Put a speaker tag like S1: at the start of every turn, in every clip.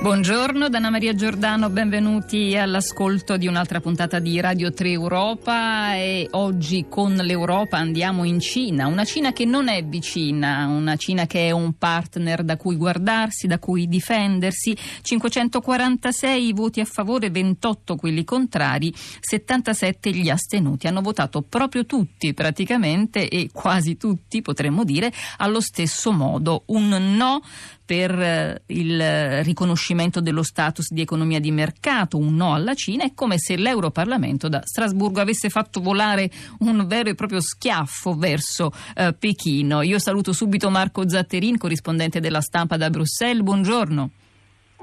S1: Buongiorno Dana Maria Giordano, benvenuti all'ascolto di un'altra puntata di Radio 3 Europa. E oggi con l'Europa andiamo in Cina, una Cina che non è vicina, una Cina che è un partner da cui guardarsi, da cui difendersi, 546 voti a favore, 28 quelli contrari, 77 gli astenuti, hanno votato proprio tutti praticamente e quasi tutti potremmo dire allo stesso modo, un no per eh, il riconoscimento dello status di economia di mercato, un no alla Cina, è come se l'Europarlamento da Strasburgo avesse fatto volare un vero e proprio schiaffo verso eh, Pechino. Io saluto subito Marco Zatterin, corrispondente della stampa da Bruxelles. Buongiorno.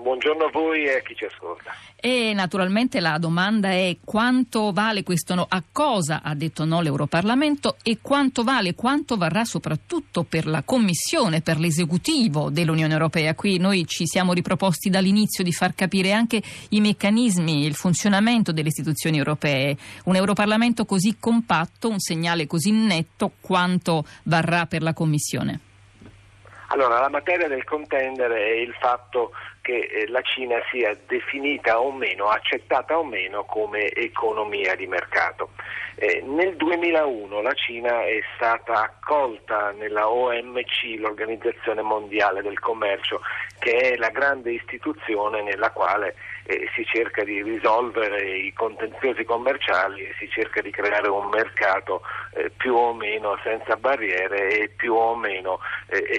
S2: Buongiorno a voi e a chi ci ascolta.
S1: E naturalmente la domanda è quanto vale questo no? A cosa ha detto no l'Europarlamento e quanto vale, quanto varrà soprattutto per la Commissione, per l'esecutivo dell'Unione Europea? Qui noi ci siamo riproposti dall'inizio di far capire anche i meccanismi, il funzionamento delle istituzioni europee. Un Europarlamento così compatto, un segnale così netto, quanto varrà per la Commissione?
S2: Allora, la materia del contender è il fatto che eh, la Cina sia definita o meno, accettata o meno come economia di mercato. Eh, nel 2001 la Cina è stata accolta nella OMC, l'Organizzazione Mondiale del Commercio, che è la grande istituzione nella quale eh, si cerca di risolvere i contenziosi commerciali e si cerca di creare un mercato eh, più o meno senza barriere e più o meno eh,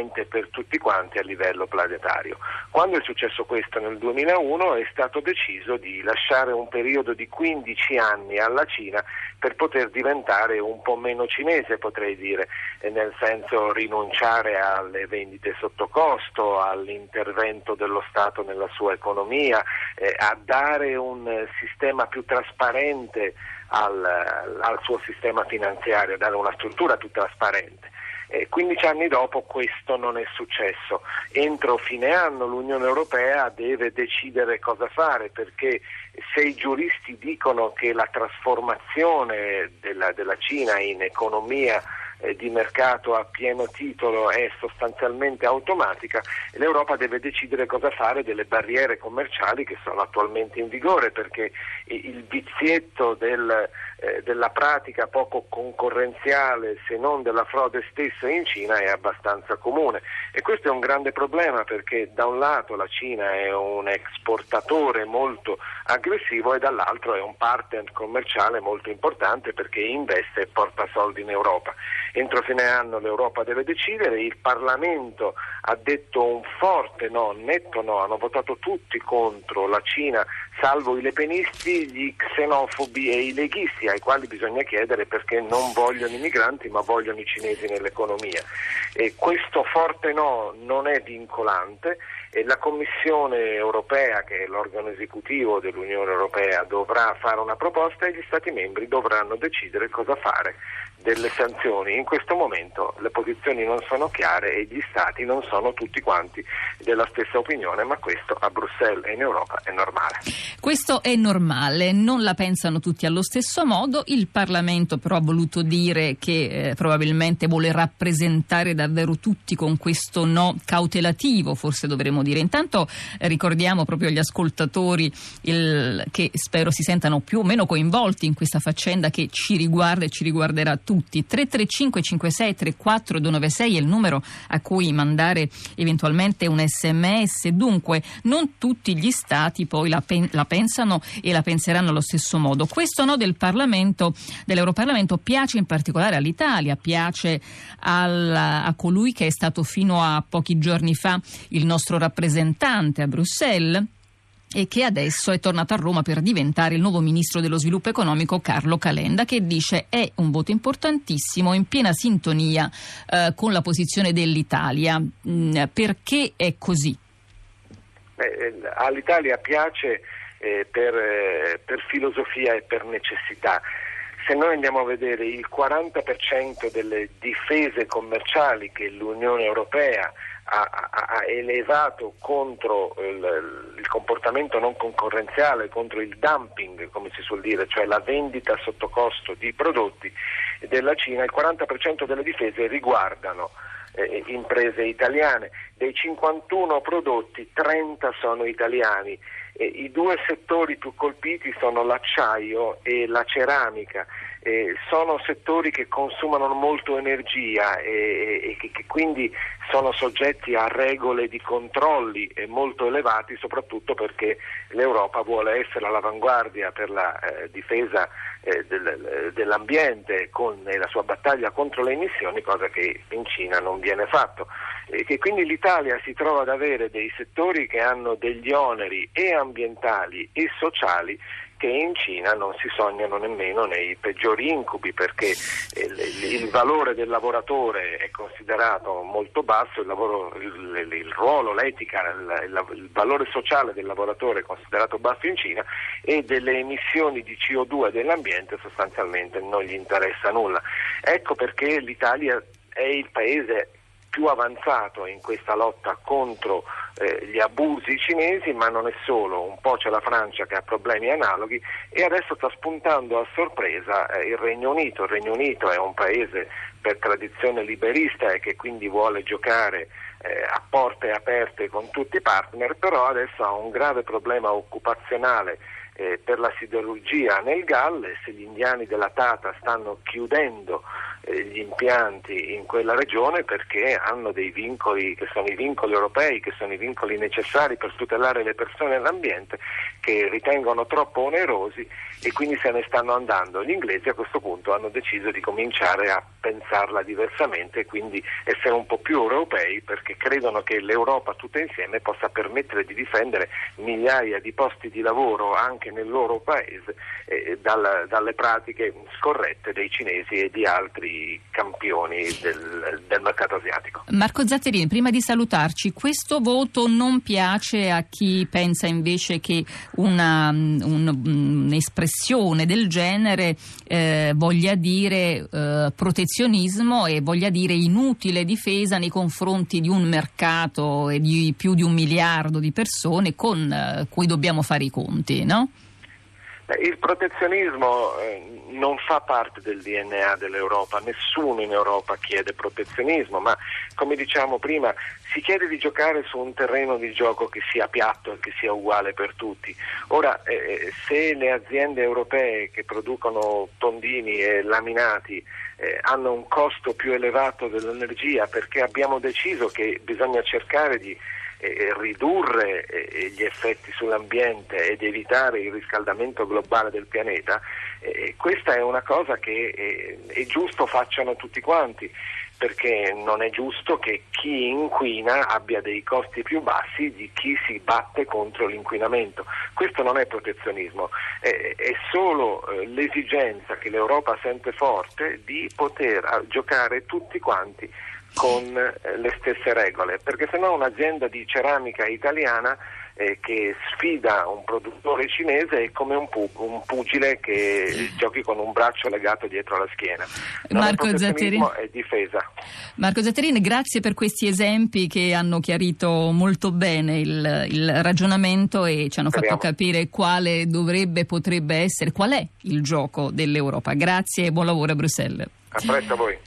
S2: equivalente per tutti quanti a livello planetario. Quando è successo questo nel 2001 è stato deciso di lasciare un periodo di 15 anni alla Cina per poter diventare un po' meno cinese, potrei dire, nel senso rinunciare alle vendite sotto costo, all'intervento dello Stato nella sua economia, eh, a dare un sistema più trasparente al, al suo sistema finanziario, dare una struttura più trasparente. Eh, 15 anni dopo questo non è successo. Entro fine anno l'Unione Europea deve decidere cosa fare perché se i giuristi dicono che la trasformazione della, della Cina in economia eh, di mercato a pieno titolo è sostanzialmente automatica, l'Europa deve decidere cosa fare delle barriere commerciali che sono attualmente in vigore perché il vizietto del della pratica poco concorrenziale se non della frode stessa in Cina è abbastanza comune e questo è un grande problema perché da un lato la Cina è un esportatore molto aggressivo e dall'altro è un partner commerciale molto importante perché investe e porta soldi in Europa. Entro fine anno l'Europa deve decidere, il Parlamento ha detto un forte no, netto no, hanno votato tutti contro la Cina salvo i lepenisti, gli xenofobi e i leghisti ai quali bisogna chiedere perché non vogliono i migranti ma vogliono i cinesi nell'economia. E questo forte no non è vincolante e la Commissione europea, che è l'organo esecutivo dell'Unione europea, dovrà fare una proposta e gli Stati membri dovranno decidere cosa fare delle sanzioni. In questo momento le posizioni non sono chiare e gli Stati non sono tutti quanti della stessa opinione, ma questo a Bruxelles e in Europa è normale.
S1: Questo è normale, non la pensano tutti allo stesso modo. Il Parlamento però ha voluto dire che eh, probabilmente vuole rappresentare davvero tutti con questo no cautelativo, forse dovremmo dire. Intanto eh, ricordiamo proprio agli ascoltatori il, che spero si sentano più o meno coinvolti in questa faccenda che ci riguarda e ci riguarderà tutti tutti. 335 56 34 296 è il numero a cui mandare eventualmente un sms. Dunque, non tutti gli Stati poi la, pen- la pensano e la penseranno allo stesso modo. Questo no del Parlamento, dell'Europarlamento piace in particolare all'Italia, piace al, a colui che è stato fino a pochi giorni fa il nostro rappresentante a Bruxelles e che adesso è tornato a Roma per diventare il nuovo ministro dello sviluppo economico Carlo Calenda, che dice è un voto importantissimo, in piena sintonia eh, con la posizione dell'Italia. Mm, perché è così?
S2: Beh, eh, all'Italia piace eh, per, eh, per filosofia e per necessità. Se noi andiamo a vedere il 40% delle difese commerciali che l'Unione Europea ha, ha, elevato contro il, il, comportamento non concorrenziale, contro il dumping, come si suol dire, cioè la vendita sotto costo di prodotti della Cina, il 40% delle difese riguardano eh, imprese italiane. Dei 51 prodotti 30 sono italiani. I due settori più colpiti sono l'acciaio e la ceramica. Eh, sono settori che consumano molto energia e, e che, che, quindi sono soggetti a regole di controlli molto elevati, soprattutto perché l'Europa vuole essere all'avanguardia per la eh, difesa eh, del, dell'ambiente con la sua battaglia contro le emissioni, cosa che in Cina non viene fatto. E che quindi l'Italia si trova ad avere dei settori che hanno degli oneri e ambientali e sociali che in Cina non si sognano nemmeno nei peggiori incubi perché il, il valore del lavoratore è considerato molto basso, il, lavoro, il, il ruolo, l'etica, il, il, valore sociale del lavoratore è considerato basso in Cina e delle emissioni di CO2 dell'ambiente sostanzialmente non gli interessa nulla. Ecco perché l'Italia è il paese più avanzato in questa lotta contro eh, gli abusi cinesi, ma non è solo, un po' c'è la Francia che ha problemi analoghi e adesso sta spuntando a sorpresa eh, il Regno Unito. Il Regno Unito è un paese per tradizione liberista e che quindi vuole giocare eh, a porte aperte con tutti i partner, però adesso ha un grave problema occupazionale eh, per la siderurgia nel Galles, gli indiani della Tata stanno chiudendo gli impianti in quella regione perché hanno dei vincoli che sono i vincoli europei, che sono i vincoli necessari per tutelare le persone e l'ambiente, che ritengono troppo onerosi e quindi se ne stanno andando. Gli inglesi a questo punto hanno deciso di cominciare a pensarla diversamente e quindi essere un po' più europei perché credono che l'Europa tutta insieme possa permettere di difendere migliaia di posti di lavoro anche nel loro paese eh, dal, dalle pratiche scorrette dei cinesi e di altri campioni del, del mercato asiatico.
S1: Marco Zatterini, prima di salutarci, questo voto non piace a chi pensa invece che una, un, un'espressione del genere eh, voglia dire eh, protezionismo e voglia dire inutile difesa nei confronti di un mercato e di più di un miliardo di persone con eh, cui dobbiamo fare i conti, no?
S2: Il protezionismo eh, non fa parte del DNA dell'Europa, nessuno in Europa chiede protezionismo, ma come diciamo prima si chiede di giocare su un terreno di gioco che sia piatto e che sia uguale per tutti. Ora, eh, eh se le aziende europee che producono tondini e laminati eh, hanno un costo più elevato dell'energia perché abbiamo deciso che bisogna cercare di ridurre gli effetti sull'ambiente ed evitare il riscaldamento globale del pianeta, questa è una cosa che è giusto facciano tutti quanti perché non è giusto che chi inquina abbia dei costi più bassi di chi si batte contro l'inquinamento. Questo non è protezionismo, è, solo eh, l'esigenza che l'Europa sente forte di poter giocare tutti quanti con eh, le stesse regole, perché se no un'azienda di ceramica italiana eh, che sfida un produttore cinese è come un, pu- un, pugile che giochi con un braccio legato dietro alla schiena. Non Marco difesa.
S1: Marco Zatterini, grazie per questi esempi che hanno chiarito molto bene il, il ragionamento e ci hanno Speriamo. fatto capire quale dovrebbe, potrebbe essere, qual è il gioco dell'Europa. Grazie e buon lavoro a Bruxelles.
S2: A presto a voi.